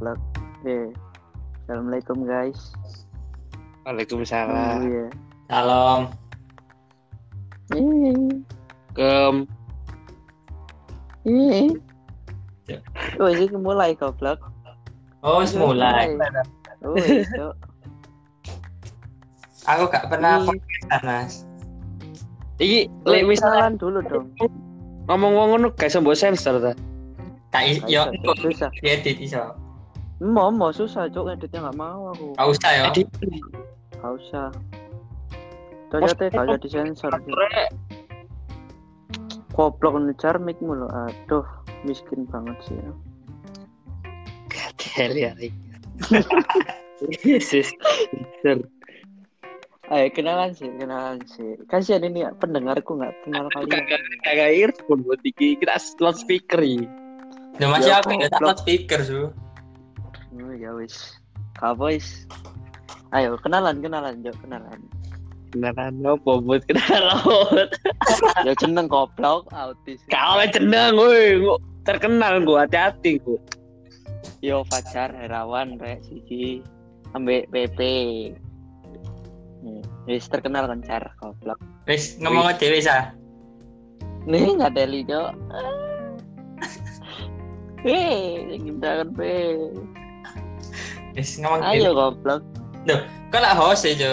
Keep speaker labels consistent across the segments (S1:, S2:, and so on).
S1: goblok. Eh. Assalamualaikum guys.
S2: Waalaikumsalam.
S1: Oh, iya.
S3: Salam.
S1: Ih,
S2: Kem.
S1: ih.
S3: Ya.
S1: Oh, ini mulai goblok.
S3: Oh, wis mulai.
S1: Oh, itu.
S3: Aku gak pernah
S1: Ih.
S3: podcastan, Mas.
S2: Iki lek misalnya
S1: kenalan dulu dong.
S2: ngomong ngomong ngono guys mbok sensor ta.
S3: Is- yo
S1: susah.
S3: edit iso.
S1: Mau, mau susah, cok. Editnya nggak mau aku.
S3: Gak usah.
S2: Edit.
S1: Gak usah. Ternyata gak usah disensor. Cok.
S2: Rek.
S1: Goblok ngejar mic mulu. Aduh, miskin banget sih. ya.
S2: Gadel ya. Sensor.
S1: Ayo kenalan sih, kenalan sih. Kasihan ini ya, pendengarku nggak kenal kalian.
S2: Kagak earphone buat iki kita loudspeaker iki.
S3: Yo masih
S1: Ya,
S3: aku ya tak
S1: goblok.
S3: speaker su.
S1: Oh ya wis. Kabois. Ayo kenalan, kenalan, Jok, kenalan.
S2: Kenalan opo buat kenalan.
S1: Ya jeneng goblok, autis.
S2: Kau jeneng woi, terkenal gua hati-hati gua.
S1: Yo Fajar Herawan rek siji ambek PP. Hmm, Wis terkenal kan car goblok.
S3: Wis ngomong dhewe sa.
S1: Nih nggak ada Jok. Hei, kita kan.
S3: Wis ngomong
S1: Ayo goblok.
S3: Kok lah host ya, Jo.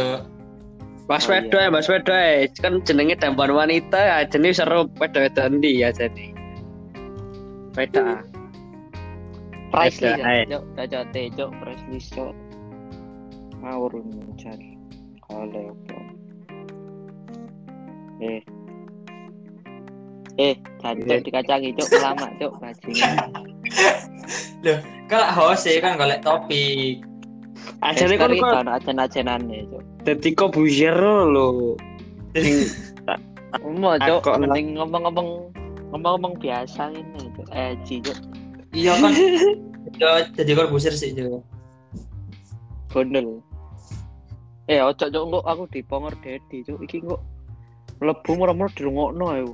S2: Mas
S1: Oh,
S2: Wedo ya, Mas Wedo ya. Kan jenenge dampan wanita ya, jenis seru wedo wedo endi ya jadi. Beda.
S1: Price list
S2: ayo.
S1: ya, Jok. Caca te Jok, price list Jok. Ngawur car. Kalau Eh. Eh, jancuk
S2: Eh.
S1: dikacangi Jok, lama Jok bajingan.
S3: Kok lah host ya kan golek topik.
S2: Ajane kan kok
S1: kan ajen-ajenane Jok.
S2: dadi kok buyer lho.
S1: Mau
S2: Aku-
S1: mending ngomong-ngomong ngomong-ngomong biasa ini Jok. Eh, Jok.
S3: Iya kan. Jo jadi korbuser sih Jo.
S1: Gondol. Eh, ojo Jok kok aku dipongor Dedi Jok. Iki kok mlebu murah-murah dirungokno ayo.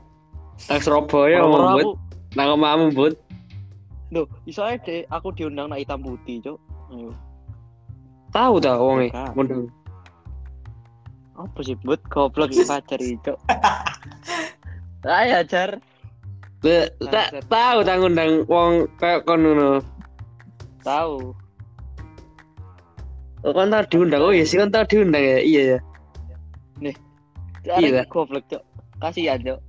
S2: Nang Surabaya
S1: Murah-murah
S2: mbut, nang omahmu mbut.
S1: Loh, iso ae Dek, aku diundang nak hitam putih, Cuk. Ayo.
S2: Tahu ta wonge. Mundur.
S1: Apa sih but goblok iki pacar iki, Cuk. Ayo, Jar.
S2: Le- Tak tahu tak ngundang wong kayak kon ngono.
S1: Tahu.
S2: Oh, Kon tak diundang. Oh iya sih kon tak diundang ya. Iya ya. Iya.
S1: Iya, goblok, Cuk. Kasihan, Cuk.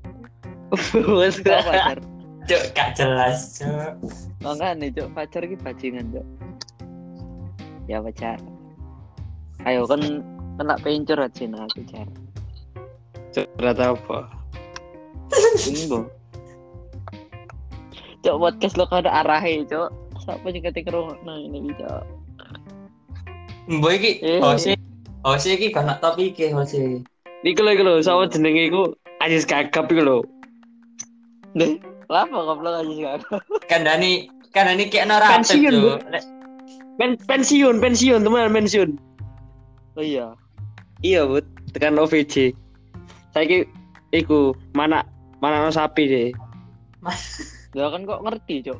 S2: Wes
S3: gak jelas, Jo.
S1: Makanya, Cuk, pacar iki bajingan, Cuk. Ya, pacar. Ayo kan kena pencur aja nah aku, Jar.
S2: curhat apa?
S1: Tunggu. Cuk, podcast lo kada arahe, Cuk. Siapa sing ketik nah ini, Cuk.
S3: Mbok iki
S1: Eh.
S3: host host iki kan nak topik e host e.
S2: Iku lho iku lho, sapa jenenge iku? Ajis gagap iku lho.
S1: Deh, apa goblok aja sih aku.
S3: Kandani kandani kayak nora
S2: Pensiun. Pen pensiun, pensiun teman pensiun.
S1: Oh iya.
S2: Iya, Bud. Tekan OVJ. Saiki iku mana mana no sapi deh.
S1: Ya kan kok ngerti, Cuk.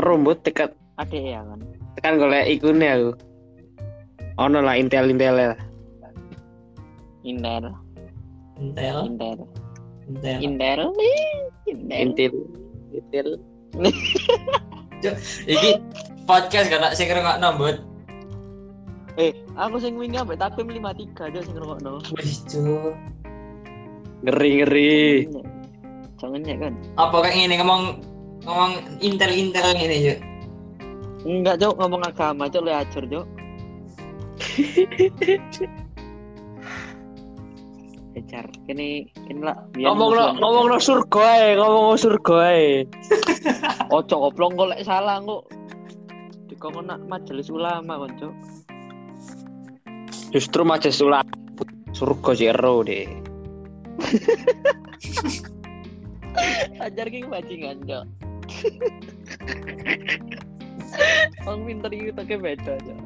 S2: Rumbut tekan
S1: Adek ya kan.
S2: tekan golek ikune aku. Ono lah intel-intel lah.
S1: Intel,
S3: Intel,
S1: Intel,
S3: Intel.
S1: Intel, nih, Intel.
S2: Intel. Intel.
S3: Iki podcast kan nak sing ngrungokno, Mbut.
S1: Eh, aku sing wingi ambek takvim 53 aja sing ngrungokno.
S3: Wis.
S2: Ngeri-ngeri.
S1: Jangan ya kan.
S3: Apa kayak ngene ngomong ngomong intel-intel ngene, Jo.
S1: Enggak, Cuk, ngomong agama, Cuk, lu acur, Cuk. Ejar, kini kini lah.
S2: Ngomong
S1: musuhan.
S2: ngomong no surga ae, ngomong no surga ae.
S1: Ojo goblok golek salah kok. Dikongkon nak majelis ulama kon, Cuk.
S2: Justru majelis ulama surga zero deh.
S1: Ajar ki bajingan, Cuk. Wong pinter iki toke beda, Cuk.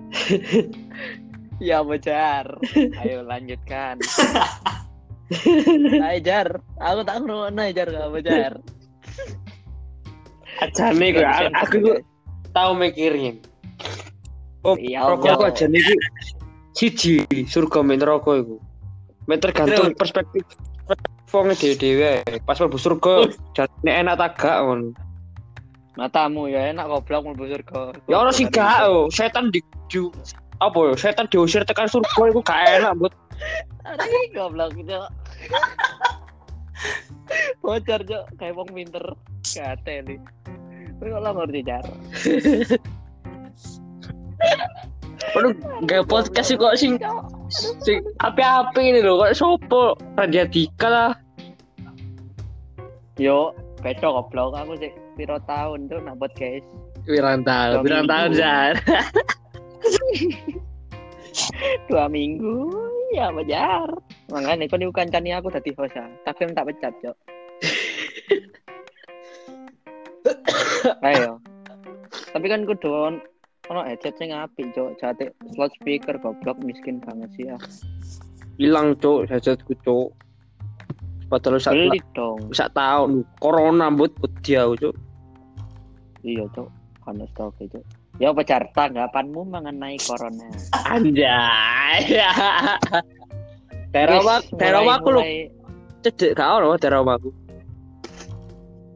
S1: Ya bejar. Ayo lanjutkan. Ayo jar, aku tak ngrungokno jar gak bejar.
S2: Ajane gue, aku, aku gue tahu mikirin. Oh,
S1: Iya,
S2: rokok kok aja iki siji surga men neraka iku. Men tergantung perspektif wong dhewe-dhewe. Pas mlebu surga jane enak tak gak ngono.
S1: Matamu ya enak goblok mlebu surga.
S2: Ya ora sih gak oh. setan di, di apa ya setan diusir tekan surga iku gak enak buat
S1: Aduh, goblok itu. Bocor, Cok. Kayak wong pinter. Kate nih. Tapi kok lo ngerti cara.
S2: Aduh, gak podcast sih kok sing sing api-api ini lho kok sopo Raja Dika lah.
S1: Yo, beda goblok aku sih piro tahun tuh nak podcast.
S2: Pirang tahun, pirang tahun Zan.
S1: Dua minggu. Ya wajar. Makanya kan bukan cani aku tadi host ya. Tapi tak pecat, Cok. Ayo. Tapi kan kudu on- ono headset sing apik, Cok. Jate slot speaker goblok miskin banget sih ya.
S2: Hilang cuk, headsetku cuk. Padahal sak
S1: Beli dong.
S2: sak tahun corona but dia cuk.
S1: Iya, Cok. Kan stok itu. Ya pacar tanggapanmu mengenai corona?
S2: Anjay. Omahku lho
S1: mulai-
S2: cedek gak ono daerah omahku.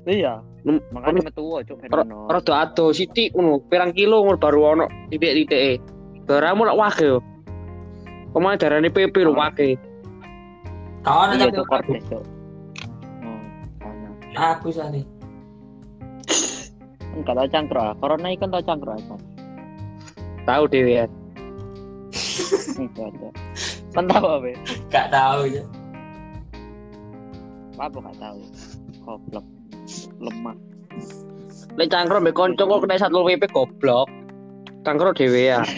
S1: Iya. Makanya metu
S2: Ro-
S1: ono.
S2: Rada ado sithik ngono, pirang kilo ngono baru ono titik-titike. Daerahmu lak wake yo. Ke mana darahnya PP
S1: Oh. Iya,
S3: tapi
S1: Cok, kortes, Cok. Oh, sana.
S3: aku sani.
S1: Enggak tahu cangkruk. ah. Corona ikan tahu cangkruk aja.
S2: Tahu dhewe ya.
S1: Enggak ada. Kan tahu apa? ya?
S3: Gak tahu ya.
S1: Apa enggak tahu? Goblok. Lemah.
S2: Lek cangkruk mbek kanca kok kena Satpol PP goblok. Cangkruk dhewe ya.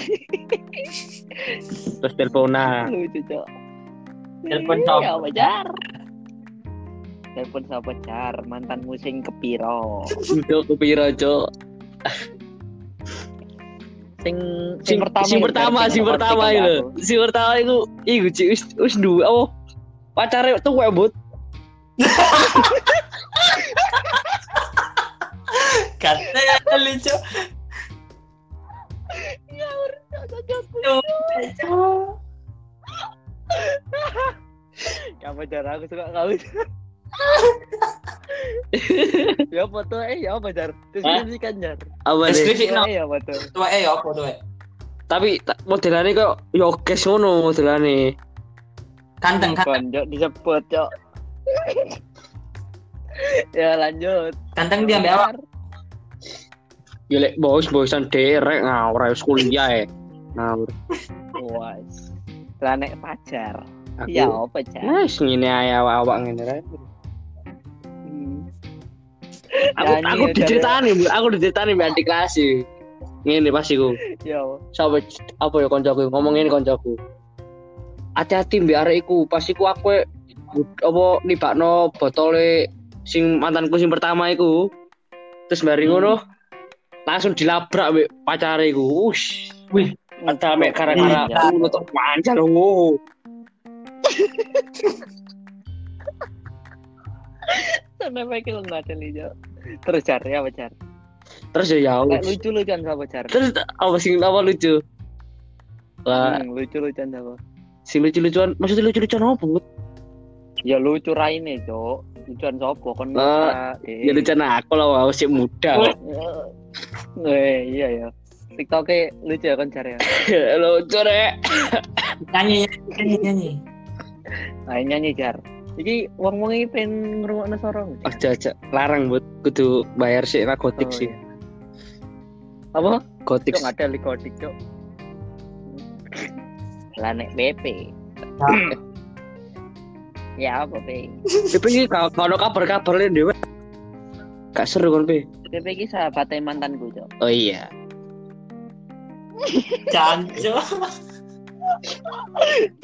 S2: Terus teleponan.
S1: Lucu, Cok.
S3: Telepon
S1: Iya,
S3: siapa?
S1: wajar. Telepon sama pacar, mantanmu sing kepiro.
S2: Cuk kepiro cuk.
S1: Sing
S2: Sing
S1: pertama.
S2: sing
S1: ya,
S2: pertama, sing pertama itu. Sing pertama itu iku cik wis wis duwe oh. Pacare tuwek but.
S3: Kata lucu.
S1: Ya. Kamu jar aku suka kamu. Ya foto eh ya apa jar? Deskripsi kan jar.
S2: Apa deh?
S3: Deskripsi no.
S1: Eh ya foto.
S3: Tua eh apa tuh? eh?
S2: Tapi ta- modelane kok yo kes ngono modelane.
S3: Kanteng kan
S1: Konjok disebut cok. ya lanjut.
S3: kanteng dia ambil apa?
S2: Ya lek bos bosan derek ngawur ae kuliah e. Ngawur.
S1: Was. Planet pacar. Ya apa jar?
S2: Wes ngene ae awak-awak ngene. Aku
S1: Nyanyi
S2: aku
S1: ya, Jar,
S2: diceritani, Bu. aku diceritani mbak adik kelas iki. Ngene pas iku.
S1: Ya.
S2: Sapa apa ya koncoku ngomongin koncoku. Hati-hati mbek arek iku, pas iku aku e- apa nibakno botole sing mantanku sing pertama iku. Terus bari ngono langsung dilabrak mbek pacare iku. Ush,
S3: Wih,
S2: ada mek gara-gara
S1: Ya.
S2: ngono tok panjang lho.
S1: Sampai pakai nggak ada lijo. Terus jar ya apa jar?
S2: Terus ya ya.
S1: Lucu lucuan sama jar.
S2: Terus apa sing apa lucu? Wah,
S1: Hmm, lucu lucuan sama.
S2: sing lucu-lucuan, maksudnya lucu-lucuan apa? Bud?
S1: Ya lucu raine cok. Lucuan sopo kon.
S2: Ah,
S1: eh.
S2: Ya lucuan aku lah, wah, masih muda.
S1: Eh, iya ya. TikToknya lucu ya kan jar ya.
S2: lucu rek.
S3: nyanyi nyanyi nyanyi.
S1: Nah, nyanyi jar. Iki wong wong iki pengen ngrungokno sorong.
S2: Aja aja larang buat kudu bayar sih narkotik
S1: Oh,
S2: sih.
S1: iya. Apa?
S2: Gotik.
S1: Cok ada likodik cok. Lanek BP. ya apa pe?
S2: Tapi ini kalau kalau kabar-kabar lain dewe. Gak seru kan pe?
S1: BP iki sahabatnya mantanku cok.
S2: Oh iya.
S3: Cancu.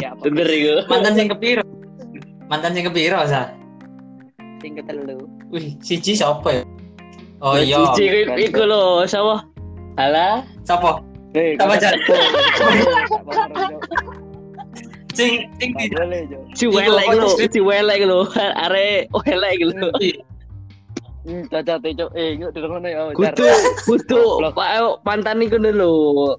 S1: Ya?
S2: Bener itu.
S3: Mantan sing kepiro? Mantan sing kepiro sa?
S1: Sing ketelu.
S3: Wih, siji siapa ya? Oh iya.
S2: Cici iku lho, sama. Alah,
S3: Siapa?
S1: Eh,
S3: Sama, Jar. Sing sing
S1: Gak boleh cok.
S2: si
S3: Iku
S2: welek
S3: apa,
S2: lho,
S3: Cis?
S2: si welek lho. Are welek lho.
S1: Hmm, cacat cok. Eh, yuk dengono ya.
S2: Kudu, kudu, Pak mantan iku lho.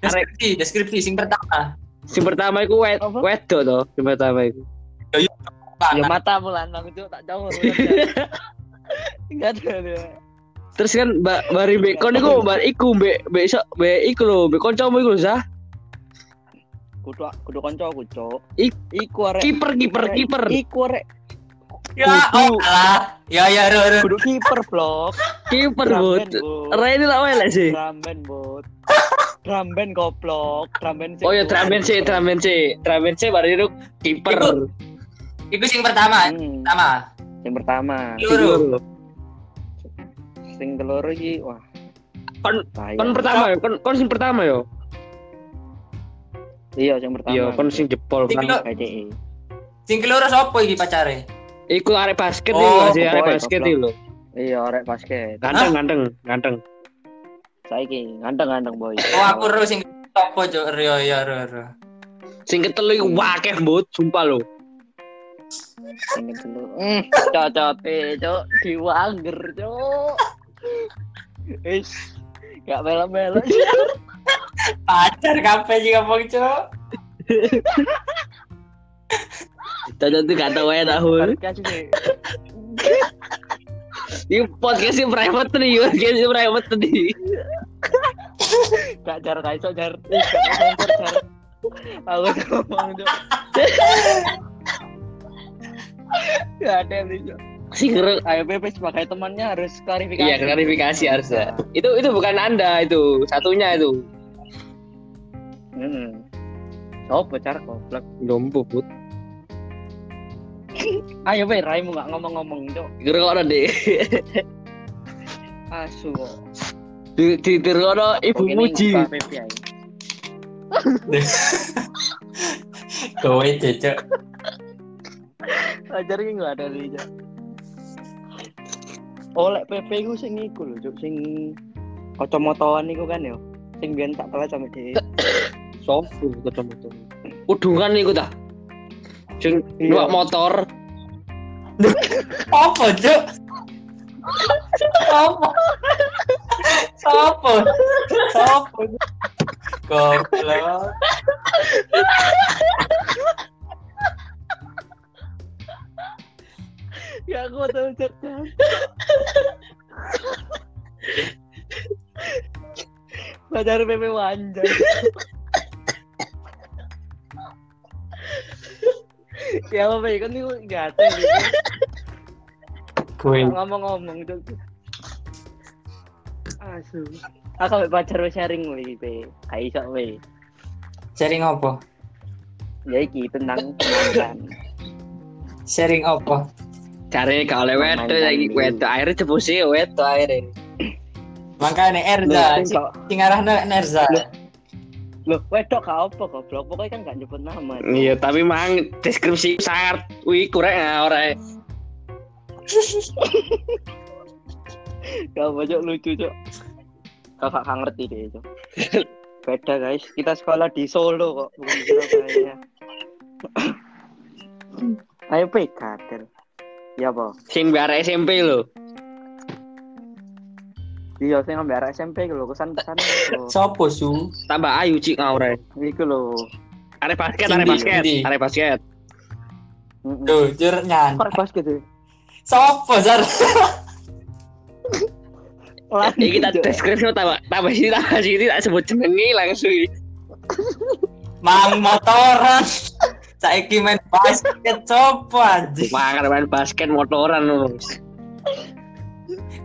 S3: Deskripsi, deskripsi sing pertama.
S2: Sing pertama iku wed
S1: Apa?
S2: wedok to, sing pertama iku.
S1: Ya
S3: Lanang.
S1: matamu lanang itu tak jauh. Enggak ada.
S2: Terus kan mbak bari mbek kon iku mbak iku mbek mbek iso mbek iku lho, mbek kancamu iku lho, Sah.
S1: Kudu kudu kancaku, Cuk.
S2: Ik-
S1: Iku arek
S2: Kiper kiper kiper.
S1: Iku arek
S3: Ya, oh alah. Ya ya ro ro.
S1: kudu kiper blok.
S2: Kiper. Ora ini lah welek sih.
S1: Bud. Drum band goblok, band sing
S2: Oh ya band sih, band sih. Band sih baru itu kiper.
S3: Iku- sing pertama,
S1: Hmm,
S3: pertama.
S1: yang pertama.
S3: Loro.
S1: Sing keloro iki wah.
S2: Kon
S1: bahaya.
S2: kon pertama ya, kon kon sing pertama yo.
S1: Iya, yang pertama.
S2: Iya, kon sing jebol
S3: Sing
S2: kan.
S1: KDE.
S3: Sing keloro sapa iki pacare?
S2: Iku arek basket
S3: Oh,
S2: iki sih, arek basket iki lho.
S1: Iya, arek basket.
S2: Ganteng, ganteng, ganteng.
S1: Saiki ganteng-ganteng boy.
S3: Oh, aku ro sing sapa, Cuk? Ro ya ro ro.
S2: Sing ketelu iku wakeh, Bud, sumpah lho.
S1: Sing dulu. Hmm, cocote, Cuk. Diwanger, Cuk. Is gak melo-melo.
S3: Pacar kabeh sing ngomong, Cuk.
S2: Cocok tuh gak tau ya tahu. Ini podcast sih private nih, podcast sih private nih.
S1: Gak jar kaiso jar. Aku ngomong, Cuk. Gak ada nih, Cuk.
S2: Sing ngereng.
S1: Ayo PP sebagai temannya harus klarifikasi.
S2: Iya, klarifikasi harusnya. Itu itu bukan Anda itu, satunya itu.
S1: Hmm. Sopo car goblok.
S2: Dompo, Bud.
S1: Ayo be raimu gak ngomong-ngomong, Cuk.
S2: Kira kok deh.
S1: Asu.
S2: Di di terkono ibu muji.
S3: Kowe, Cuk.
S1: Ajar iki gak ada nih, Cuk. Oleh PP ku sing iku lho, Cuk, sing kacamataan iku kan ya. Sing biyen tak telat sampe dhewe.
S2: Sopo ketemu Udungan iku ta. Sing
S1: Iya.
S2: numpak motor.
S3: Apa, Cuk? Apa? Apa? Apa? Goblok.
S1: Ya aku tahu Cuk. Pacar PP wanjay. ya apa ya kan itu gak ada
S3: Kowe.
S1: ngomong-ngomong Cuk. Asu. Aku pacar sharing wih, pe. Kayak iso wih.
S3: Sharing apa?
S1: Ya iki tentang mantan.
S3: Sharing apa?
S2: Cari
S1: Main
S2: wedo lagi wedo akhirnya cepusi wedo akhirnya.
S3: Makanya Erza, sing arahna Nerza.
S1: Loh, wedok gak apa goblok. Pokoknya kan gak nyebut nama.
S2: Iya, tapi mang deskripsi sangat wih kurang ya orang.
S1: Gak apa Cuk, lucu cok. Kakak gak ngerti deh cok. Beda guys, kita sekolah di Solo kok, bukan di Surabaya. Ayo pekater. Ya apa?
S2: Sing biar SMP lo.
S1: Iya, ngambil arah SMP lho, kesan-kesan lho.
S3: Sopo su?
S2: Tambah ayu cik ngawre.
S1: Iku lho.
S2: Arek basket,
S3: Sing di-
S2: basket,
S3: di.
S2: arek basket.
S3: Tuh, jur nyan.
S1: Kok basket ya?
S3: Sopo?
S1: Lanjut,
S2: Iki kita deskripsi tambah tambah sini tambah sini tak sebut jenengi langsung.
S3: Mang motoran. Saiki main basket sopo anjing?
S2: Mangan main basket motoran ngono.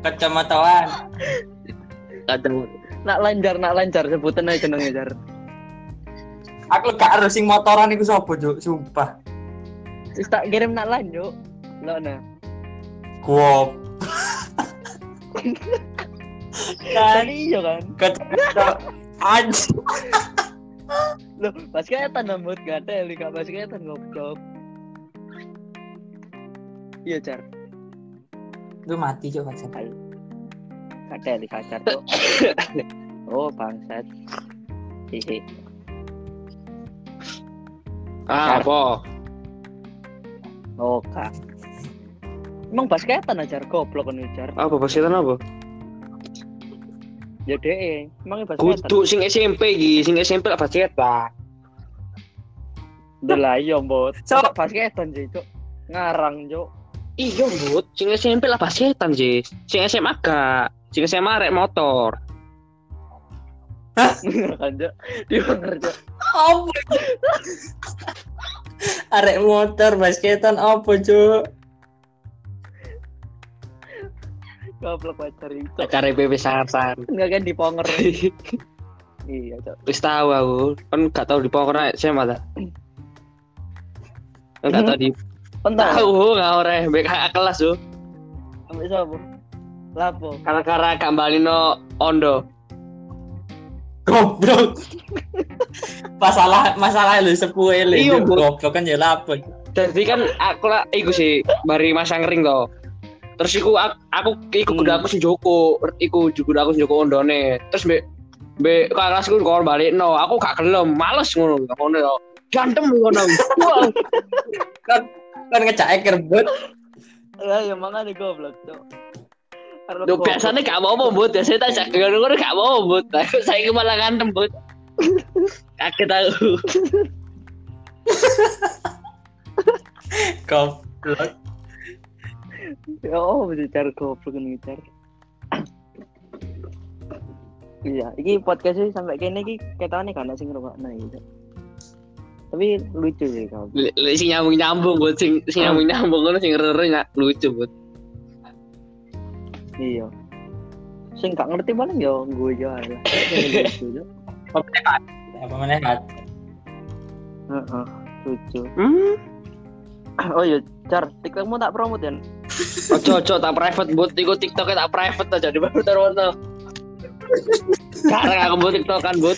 S3: Kacamataan.
S2: Kadang
S1: Nak lancar, nak lancar sebutan aja jenenge jar.
S3: Aku gak harus sing motoran iku sopo, Juk? Sumpah.
S1: Wis tak kirim nak lanjut. Lo nah.
S3: Gua.
S1: Kan iya kan.
S3: Kacamata anjing.
S1: Loh, basketan nambut gak ada li gak basketan goblok. Iya, Jar.
S3: Lu mati, Juk, pacar.
S1: Gak ada li pacar tuh. oh, bangsat. Hihi.
S2: ah apa?
S1: Oh, kak. Emang basketan aja goblok kan Jar.
S2: Apa basketan apa?
S1: Ya dhek, emang basketan.
S2: Kudu sing SMP iki, sing SMP lah basketan.
S1: Udah lah iya, Mbot.
S3: So-
S1: Cok basketan sih, Cok. Ngarang, Cok.
S2: Iya, Bud. Sing SMP lah basketan, Jis. Sing SMA gak. Sing SMA rek motor.
S1: kan, Cok. Dia ngerti.
S3: Apa? Arek motor basketan apa, Cuk?
S1: Goblok pacar itu.
S2: Acara PP Sarsan.
S1: Enggak kan diponger. iya, Cok.
S2: Wis tahu aku. Kan gak tahu di pokoknya SMA ta. Kan gak tahu di
S1: Entah.
S2: tahu gak ora mbek kakak kelas yo.
S1: Sampai sapa? Lapo?
S2: Karena-karena gak balino ondo.
S3: Goblok. masalah masalah lu sepuhe lu.
S2: Iya.
S3: Goblok kan ya lapo.
S2: Jadi kan aku lah iku sih bari masang ring to. Terus iku aku, aku iku kudu
S1: Hmm.
S2: aku sing joko, iku kudu aku sing joko ondone. Terus mbek mbek kakak kelasku kon balikno, aku gak gelem, males ngono ngono to. Gantem ngono. Wah,
S3: Kan ngecake kerbut.
S1: Ya, ya makanya goblok. Karena
S2: Duh, biasanya gak mau bud, biasanya tak cak ngono ngono gak mau bud. Aku saya malah gantem bud. Kaget aku.
S3: Goblok.
S1: Ya, oh, bisa cari goblok ini cari. Iya, ini podcastnya sampai kene iki ketane kan sing ngrungokno gitu. Tapi lucu sih kau.
S2: Sing nyambung nyambung bud, sing sing nyambung nyambung ngono sing rere nggak lucu bud.
S1: Iya. Sing gak ngerti paling ya gue aja Cok.
S3: Apa meneh hat?
S1: Heeh, lucu.
S2: Hmm.
S1: Oh iya, Car, TikTokmu tak promote ya?
S2: Ojo ojo tak private bud, iku TikToknya tak private aja di baru taruh Sekarang aku buat TikTok kan bud.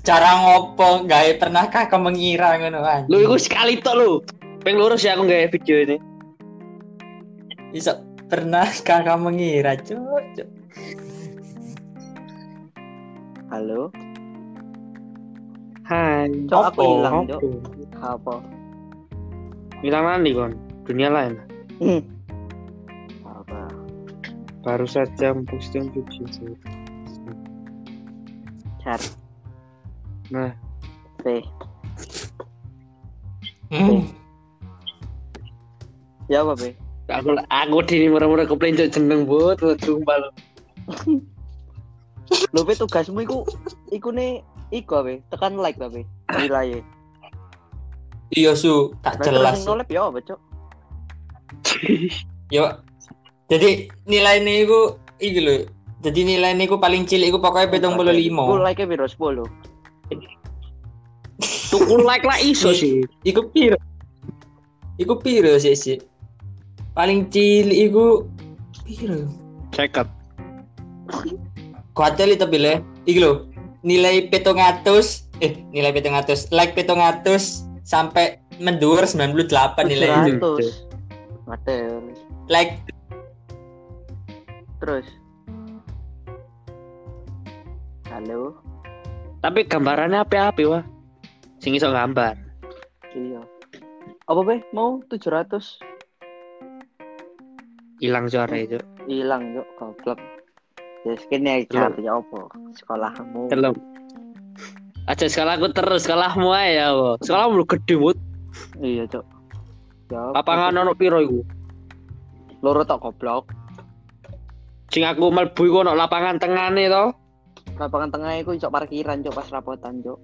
S3: Cara ngopo gawe pernahkah kau mengira ngono kan?
S2: Lu iku sekali tok lu. Peng lurus ya aku nggak video ini.
S3: Iso pernahkah kau mengira, Cuk?
S1: Halo?
S2: Hai.
S1: Cok, aku
S3: Apa?
S1: hilang,
S2: Apa?
S1: Cok. Apa?
S2: Hilang mana nih kon? Dunia lain.
S1: Hmm. Apa?
S2: Baru saja posting video.
S1: Car.
S2: Nah,
S1: Teh.
S3: Hmm.
S1: Ya apa, Be?
S2: aku aku dini murah-murah keplencok jeneng bud, sumpah.
S1: Lho, Be, tugasmu iku iku nih iku Be, tekan like Be. Nilai.
S3: Iya su, tak jelas. Su.
S1: Nolep ya apa, Cok?
S3: Yo. Jadi nilai ini iku iki lho. Jadi nilai ini iku paling cilik iku pokoknya petong puluh
S1: Ku
S3: lima.
S1: like-nya piro 10.
S2: Tuku like lah iso sih.
S3: Iku piro? Iku piro sih sih? Paling cilik iku piro?
S2: Ceket.
S3: Kuatel tapi le. Iki lho. Nilai petong atus, eh nilai petong atus, like petong atus sampai mendur 98 nilai itu.
S1: 100. Mater.
S3: Like
S1: Terus. Halo.
S2: Tapi gambarannya apa-apa wah. Sing iso gambar.
S1: Iya. Apa, Be? Mau 700?
S2: Hilang suara itu.
S1: Hilang, Cok. Goblok. Ya, sekini aja ya apa? Sekolahmu.
S2: Telum. Aja sekolahku terus, sekolahmu ae ya. wo. Sekolahmu gede bud.
S1: Iya, Cok. Ya, apa?
S2: Lapangan ono piro iku?
S1: loro tok goblok.
S2: Sing aku mlebu iku ono lapangan tengane to.
S1: Lapangan tengah iku cok parkiran, Cok, pas rapotan, Cok.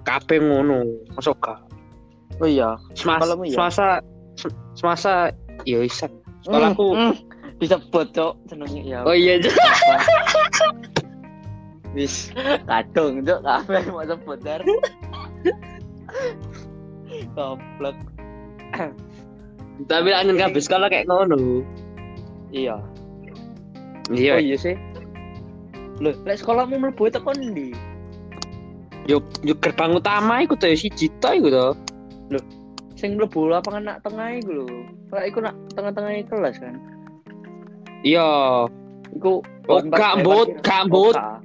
S2: Kabeh ngono. Masuk gak?
S1: Oh iya.
S2: Semas,
S1: iya?
S2: semasa se- semasa ya isan. Sekolahku
S1: Mm, mm. disebut, Cok, jenenge ya.
S2: Oh iya.
S1: Wis kadung, Cok, kabeh mau sebut dar. Goblok.
S2: Tapi anjen kabeh sekolah kayak ngono.
S1: Iya.
S2: Iya.
S1: Oh iya sih. Loh, lek sekolahmu mlebu teko ndi?
S2: Yo yo gerbang utama iku to siji to iku to.
S1: Sing mlebu lapangan nak tengah iku lho. Lek iku nak tengah-tengah kelas kan.
S2: Iya,
S1: Iku
S2: Oh, gak,
S1: parkiran.
S2: gak,
S1: Oh,
S2: Bud.
S1: gak.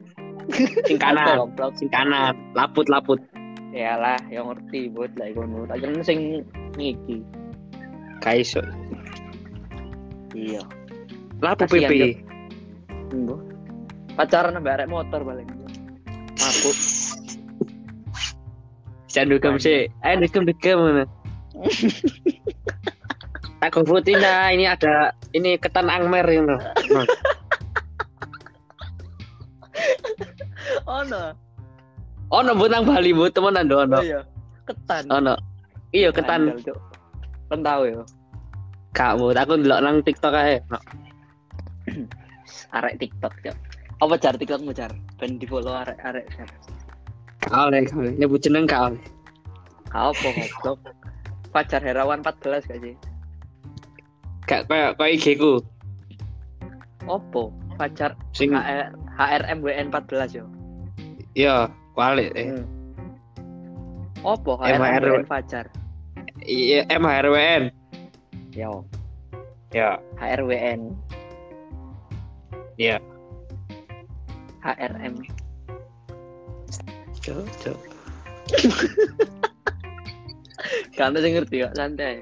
S2: sing kanan,
S1: Goblok.
S2: sing laput-laput.
S1: Yalah, yang ngerti buat lah iku nu. Tak kira sing iki.
S2: Gak iso.
S1: Iya.
S2: Lapu
S1: Kasihan,
S2: PP.
S1: Mbok. Pacaran ambek arek motor paling. Mabuk.
S2: Jangan dugem sih. Ayo dugem dugem mana. Tak nah ini ada ini ketan angmer ini. loh.
S1: Ono.
S2: Oh, no nang Bali bu temenan do
S1: Oh
S2: ono.
S1: iya. Ketan.
S2: Ono. Iya ketan.
S1: Kan tahu ya.
S2: kak bu. Aku ndelok nang TikTok aja. No.
S1: Arek TikTok, Cuk. Apa jar TikTokmu jar? Ben di follow arek-arek jar.
S2: Oleh, oleh. Nyebut jeneng kak oleh.
S1: Apa goblok? Pacar Herawan 14 gak sih?
S2: Kak kayak kayak IG ku.
S1: Opo? Pacar
S2: Sing
S1: HR HRMWN 14 yo.
S2: iya kuali eh.
S1: Hmm. Opo. HRMWN pacar?
S2: Iya MHRWN.
S1: Yo,
S2: Ya,
S1: HRWN.
S2: Iya.
S1: HRM.
S2: cok cok.
S1: Kamu sih ngerti kok, santai.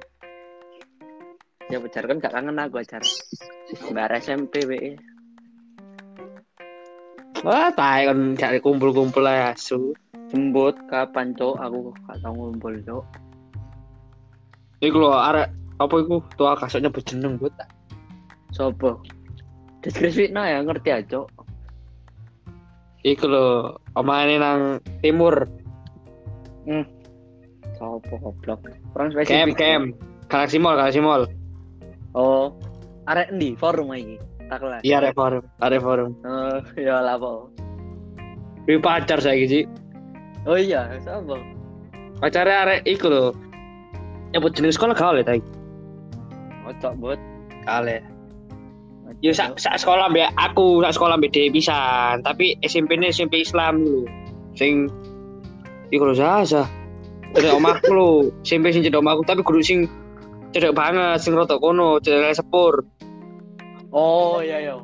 S1: Ya pacar kan gak kangen aku pacar. Mbak SMP WE.
S2: Wah, tai kan gak kumpul-kumpul lah asu.
S1: Jembut kapan cok aku gak tau ngumpul cok.
S2: Iku lho arek apa iku tua kasoknya berjeneng buat
S1: Sopo? Deskripsi ya ngerti aja cok.
S2: Iku lho omane nang timur
S1: Sopo goblok. Kurang
S2: kem
S1: spesifik.
S2: kem Galaxy Mall Galaxy Mall
S1: Oh, arek endi forum iki? Tak kelas.
S2: iya arek forum.
S1: Oh, ya lah po.
S2: Wih pacar saya gitu
S1: Oh iya, sopo?
S2: pacarnya arek iku lho. Nyebut jeneng sekolah gak oleh tadi
S1: Ocok bot.
S2: kale Yo sak sak sekolah mbak aku sak sekolah mbak Dewi pisan. Tapi SMP ini SMP Islam dulu sing iku lho sah Cedek omahku lho. SMP sing cedek omahku tapi guru sing cedek banget sing rotok kono cedek sepur
S1: Oh iya iya.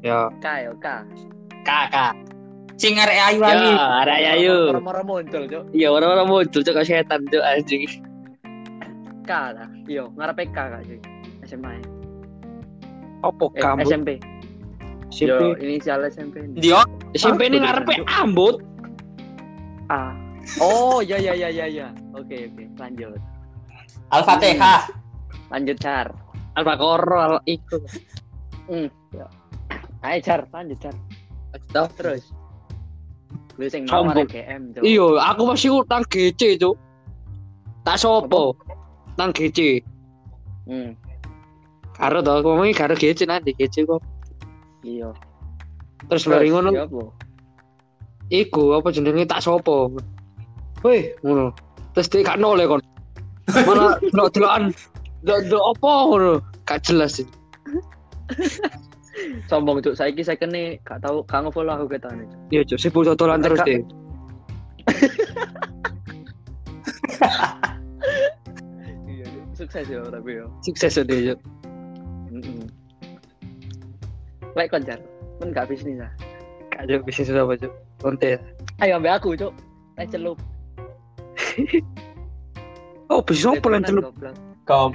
S2: ya
S1: K yo K.
S3: kakak sing arek ayu ayu
S2: ya ada ayu
S1: Moro-moro muncul cok.
S2: iya orang-orang muncul cok kayak setan cok anjing
S1: K lah. Iya, ngarepe K gak sih? SMA. ya?
S2: opo
S1: Eh,
S2: kamu
S1: SMP.
S2: SMP
S1: Yo, inisial SMP. ini.
S3: dia
S2: SMP ini ngarepe ambut
S1: A. Oh, iya iya iya iya iya. Oke oke, lanjut.
S3: Al-Fatihah
S1: Lanjut Car.
S2: Alfa Koro iku
S1: Hmm. Ya. Ayo Car, lanjut Car. Terus. Lu sing mau GM cok.
S2: iya aku masih utang GC cok tak sopo nang GC
S1: Hmm.
S2: karo tau aku ngomongin karo GC nanti GC kok
S1: Iya.
S2: terus bari ngono
S1: Ya apa?
S2: iku apa jenenge tak sopo weh ngono terus dia gak noleh kon malah delok delokan delok delok apa ngono gak jelas sih
S1: Sombong cok, saiki saya kene gak tau gak nge-follow aku ketane. Cuk.
S2: iya cok sibuk totolan terus deh
S1: Iya, Cuk. sukses ya tapi yo.
S2: sukses deh cok
S1: Heeh. Lek koncar, men gak bisnis ah.
S2: gak cok bisnis apa cok konten
S1: Ayo ambek aku cok. Lek celup.
S2: oh bisnis apa yang celup
S3: kom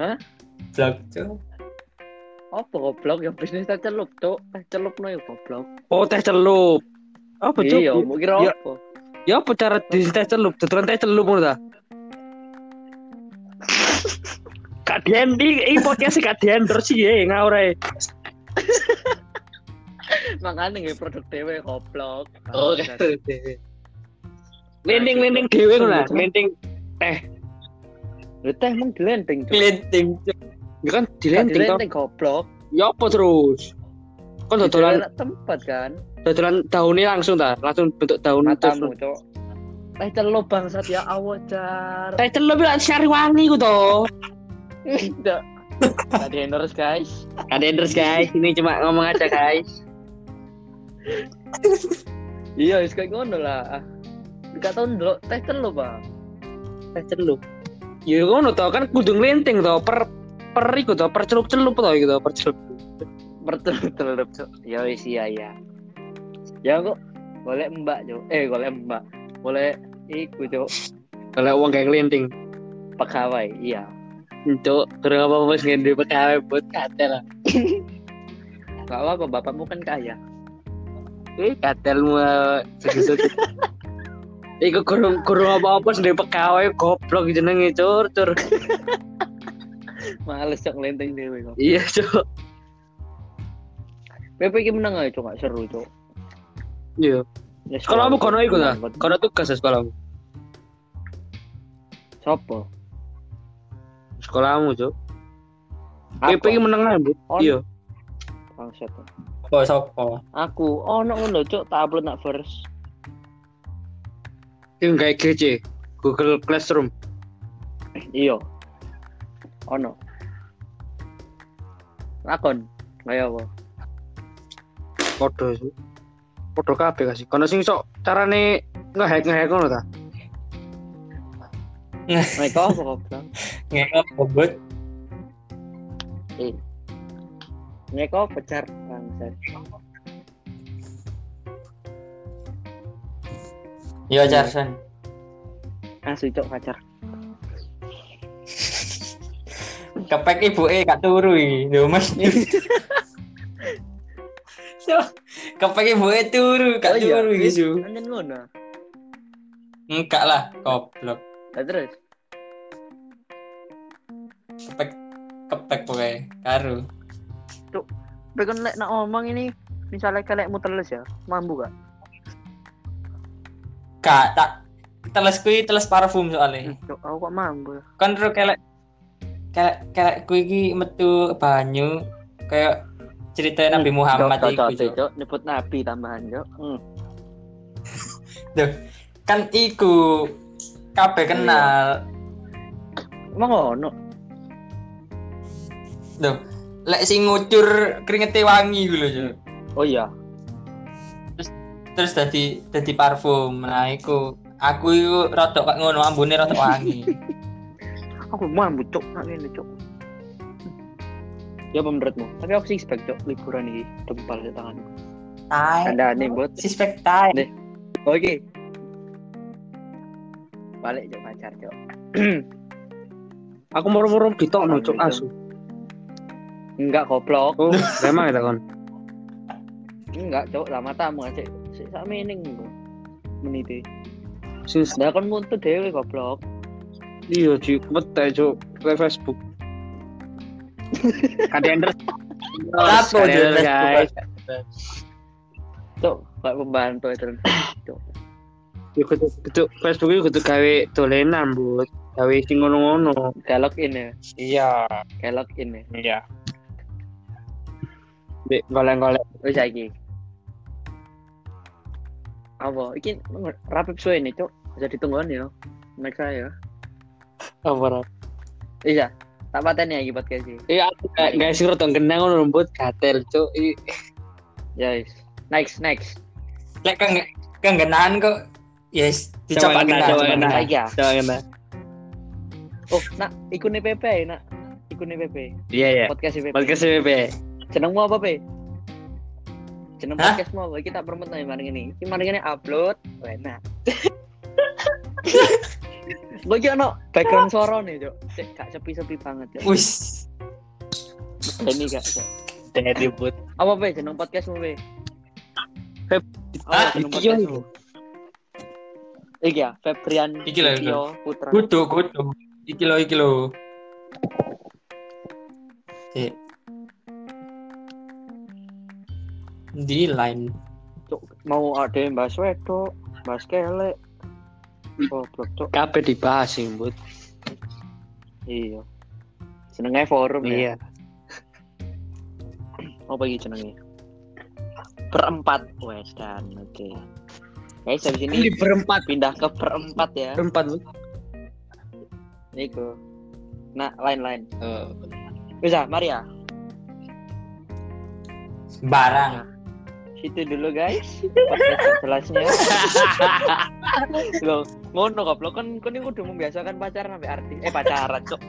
S1: Hah?
S3: Cuk.
S1: Apa goblok yang bisnis teh celup cok. Teh celup no ya goblok.
S2: oh teh celup apa cok
S1: Iya, mau kira
S2: Ya.
S1: apa?
S2: ya apa cara di teh celup tuturan teh celup ngono ta Kak Dian di ini podcast si Kak Dian terus sih ya ngawur ae.
S1: Makanya nggak produk dewe goblok.
S2: Oh, Lending lending dewe ngono lah, lending
S1: Lu teh emang dilending cok.
S2: Ya kan toh.
S1: dilending goblok.
S2: Ya apa terus? Kan dodolan
S1: tempat kan.
S2: dodolan daunnya langsung ta, langsung bentuk daun
S1: Matamu cok. Teh celup bangsat ya Allah jar.
S2: Teh celup lah sari wangi ku to.
S1: Tidak. Tadi endorse guys.
S2: Ada endorse guys, ini cuma ngomong aja guys.
S1: Iya, wis kayak ngono lah. Gak tau ndelok teh celup, Bang.
S2: Teh celup. Ya ngono to kan kudu nglenting to per per iku to, per celup-celup to iku to, per celup.
S1: Bertelup cok. Ya wis iya ya. Ya kok boleh mbak cok. Eh, boleh mbak. Boleh iku cok.
S2: Kalau uang kayak nglenting.
S1: Pegawai, iya.
S2: Cuk, kurang apa wis ngene pegawai buat lah.
S1: Gak apa bapakmu kan kaya.
S2: Eh, katelmu sedih-sedih. Iku kurung kurung apa-apa sendiri pegawai goblok jenenge cur cur.
S1: Males cok lenteng dewe kok.
S2: Iya cur.
S1: PP iki menang aja cok gak seru cok.
S2: Iya.
S1: Ya,
S2: Sekolahmu kono iku ta?
S1: Menang,
S2: Kono tugas ya sekolahmu.
S1: Sopo?
S2: Sekolahmu.
S1: Aku,
S2: PP iki meneng ae, Bu. Iya.
S1: Bangsat.
S3: Oh, sopo?
S1: Aku, oh no ngono cok, tak upload nak first.
S2: Sing gawe GC Google Classroom.
S1: Iya. Ono. Lakon. Kaya apa?
S2: Podo sih. Podo kabeh kasih. Kono sing sok carane ngehack ngehack ngono ta?
S1: Mereka apa kok bilang?
S3: Ngekop bobot.
S1: Eh. Mereka pecar bangsat.
S3: Yo, Jarson.
S1: Asu cok pacar.
S3: Kepek ibu eh gak turu iki. Lho, Mas. So, kepek ibu eh turu, gak turu iki, Su.
S1: Anjen ngono.
S3: Enggak lah, goblok.
S1: Lah terus.
S3: Kepek kepek pokoknya karo.
S1: Tapi kan lek nak ngomong ini misalnya kalian mau teles ya, mampu gak?
S3: Kak, tak teles kuwi teles parfum soalnya.
S1: Aku kok mampu ya?
S3: Kan ro kelek kelek kelek kuwi iki metu banyu kayak cerita Nabi Muhammad
S1: Cok,
S3: iku.
S1: cok, nyebut nabi tambahan cok. Hmm.
S3: Duh, kan iku kabeh kenal.
S1: Emang ngono.
S3: Duh, lek sing ngucur keringete wangi lho, Cok.
S1: Oh iya.
S3: Terus dadi dadi parfum. Nah, iku aku iku rodok kok ngono ambune rodok wangi.
S1: Aku mampu cok, nak ini cok. Ya apa menurutmu? Tapi aku sih expect cok liburan ini dempal di tanganku.
S3: Tai.
S1: Ada nih buat.
S3: Suspek tai.
S1: Deh. Oke. Balik cok pacar cok.
S2: Aku moro-moro ditokno cuk asu.
S1: Enggak goblok.
S2: Oh, memang ya kon.
S1: Enggak cok, lama tamu aja. Sik sak mening meniti.
S2: Sing
S1: Lah kon mutu dhewe goblok.
S2: Iya di wete cuk ke Facebook. Kalender. Kalender,
S3: Cuk,
S2: guys.
S1: Cok, kayak pembantu itu. Cok.
S2: Ya kudu kudu Facebook iki kudu gawe dolenan, Bu. Gawe sing ngono-ngono.
S1: Login ya.
S2: Iya.
S1: Login ya.
S2: Iya. Dek golek-golek.
S1: Wis saiki. Apa? Iki rapip suwe nih, Cok. Bisa ditungguan ya. Next saya.
S2: Apa?
S1: Iya. Tak paten ya iki podcast iki.
S2: Iya, aku kayak guys sing rada genang ngono lembut gatel, cuk. I-
S1: Ya wis. Next, next.
S3: Lek kang kanggenaan kok yes dicoba
S2: Coba kena, coba kena.
S3: kena.
S1: Lagi ya.
S2: Coba kena.
S1: Oh, nak ikut PP ya, nak. Ikut PP.
S2: Iya, iya.
S1: Podcast PP.
S2: Podcast BB.
S1: Jenengmu apa, Pe? Jeneng podcastmu apa? Kita promote nih maring ini. Iki maring ini upload. Enak. Gue iki ono background suara nih, Cok. Cek gak sepi-sepi banget, Cok.
S3: Wis.
S1: Ini gak, Cok.
S2: Dari but.
S1: Apa, Pe? Jeneng podcastmu, Pe?
S2: Feb.
S1: Apa
S3: Ah,
S2: iki yo.
S1: Iki ya, Febrian
S3: Iki lah,
S1: Dityo Putra.
S3: Kudu, kudu. Iki lo, iki lo. Cek. Di line.
S1: Cok, mau ada yang bahas wedok, bahas kelek. Goblok, Cok.
S2: Kabeh dibahas sing, but.
S1: Iya. Jenenge forum ya.
S2: Iya.
S1: Apa iki jenenge? Berempat. Wes dan oke. Guys, habis ini
S2: Ini berempat.
S1: pindah ke berempat ya.
S2: Berempat, but.
S1: Niku. Nah, lain-lain.
S2: Eh,
S1: Bisa, mari ya.
S3: Barang.
S1: Situ dulu guys. Podcast jelasnya. Loh, ngono goblok kan kan ini udah membiasakan pacaran sampai artis. Eh pacaran, Cok.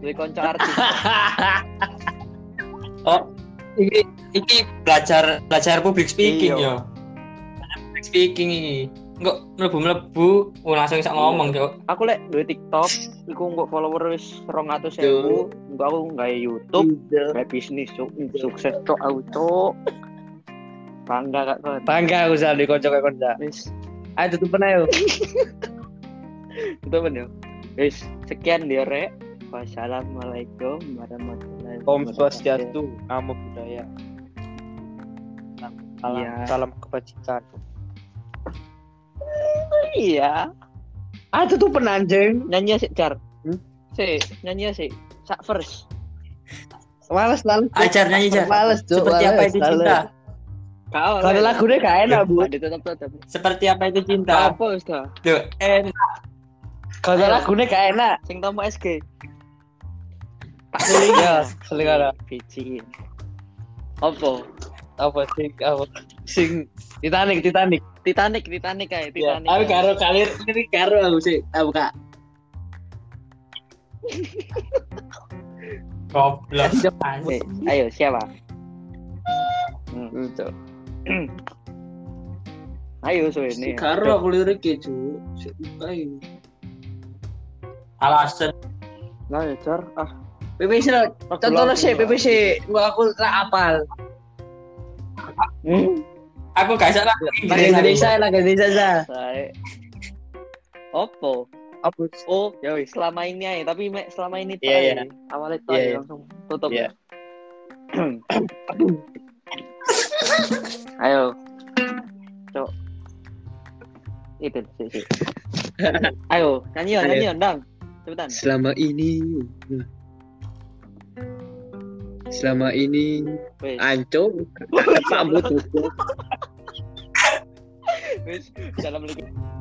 S1: Duwe konco artis.
S3: Oh, iki iki belajar belajar public speaking
S1: Iya.
S3: yo. Public speaking iki. Enggak mlebu-mlebu oh, langsung bisa ngomong, Cuk.
S1: Aku lek duwe TikTok, iku nggak follower wis 200.000, enggak aku nggak YouTube, nggak bisnis, cuk. Sukses cuk aku cuk. Bangga kak.
S2: Bangga aku sal di konco kayak konco.
S1: Wis,
S2: Ayo tutup ayo.
S1: itu bener. Wis, sekian dia rek. Wassalamualaikum warahmatullahi
S2: Om
S1: wabarakatuh.
S2: Swastiastu, namo budaya. Salam,
S1: Iya.
S2: salam kebajikan.
S1: Iya.
S2: Ah tutup anjing.
S1: Nyanyi sih, Jar.
S2: Hmm?
S1: Si, nyanyi sih. Sak first.
S2: Males lalu.
S3: Ajar nyanyi, Jar.
S2: Males, Cuk.
S3: Seperti apa itu cinta?
S1: Kau
S2: Kalau lagunya gak enak, Bu.
S1: Ditutup tutup.
S3: Seperti apa itu cinta?
S1: Apa dah?
S3: Tuh, eh
S2: Kalau
S1: Ayo.
S2: lagunya gak enak.
S1: Sing tamu SG. Tak
S2: Ya, selingan.
S1: Biji. Apa?
S2: Apa sing apa? Sing Titanic, Titanic.
S1: Titanic, Titanic kayak
S2: Ya,
S1: Titanic.
S2: aku karo kalir ini karo aku sih. Aku kak.
S3: goblok.
S1: Eh, ayo siapa? Hmm.
S2: Itu.
S1: Ayo so ini.
S2: Karo aku lirik ya, cu. Ayo.
S3: Alasan
S1: Nah, ya, Jar. Ah,
S2: PPC lah. Contohnya sih PPC. Gua aku lah apal.
S1: Hmm.
S3: aku gak bisa Inggris.
S2: Indonesia, lagu Indonesia aja.
S1: Saya. Oppo.
S2: Apa?
S1: Oh, ya wis selama ini aja, tapi mek selama ini
S2: Iya, iya.
S1: try. Awalnya try
S2: Iya, iya.
S1: langsung tutup.
S2: Iya.
S1: Ayo. Cok. Itu sih. Ayo, nyanyi ya, nyanyi ya, Ndang. Cepetan.
S2: Selama ini Selama ini
S1: Wis.
S2: Anco Pambut
S1: Wis. Assalamualaikum.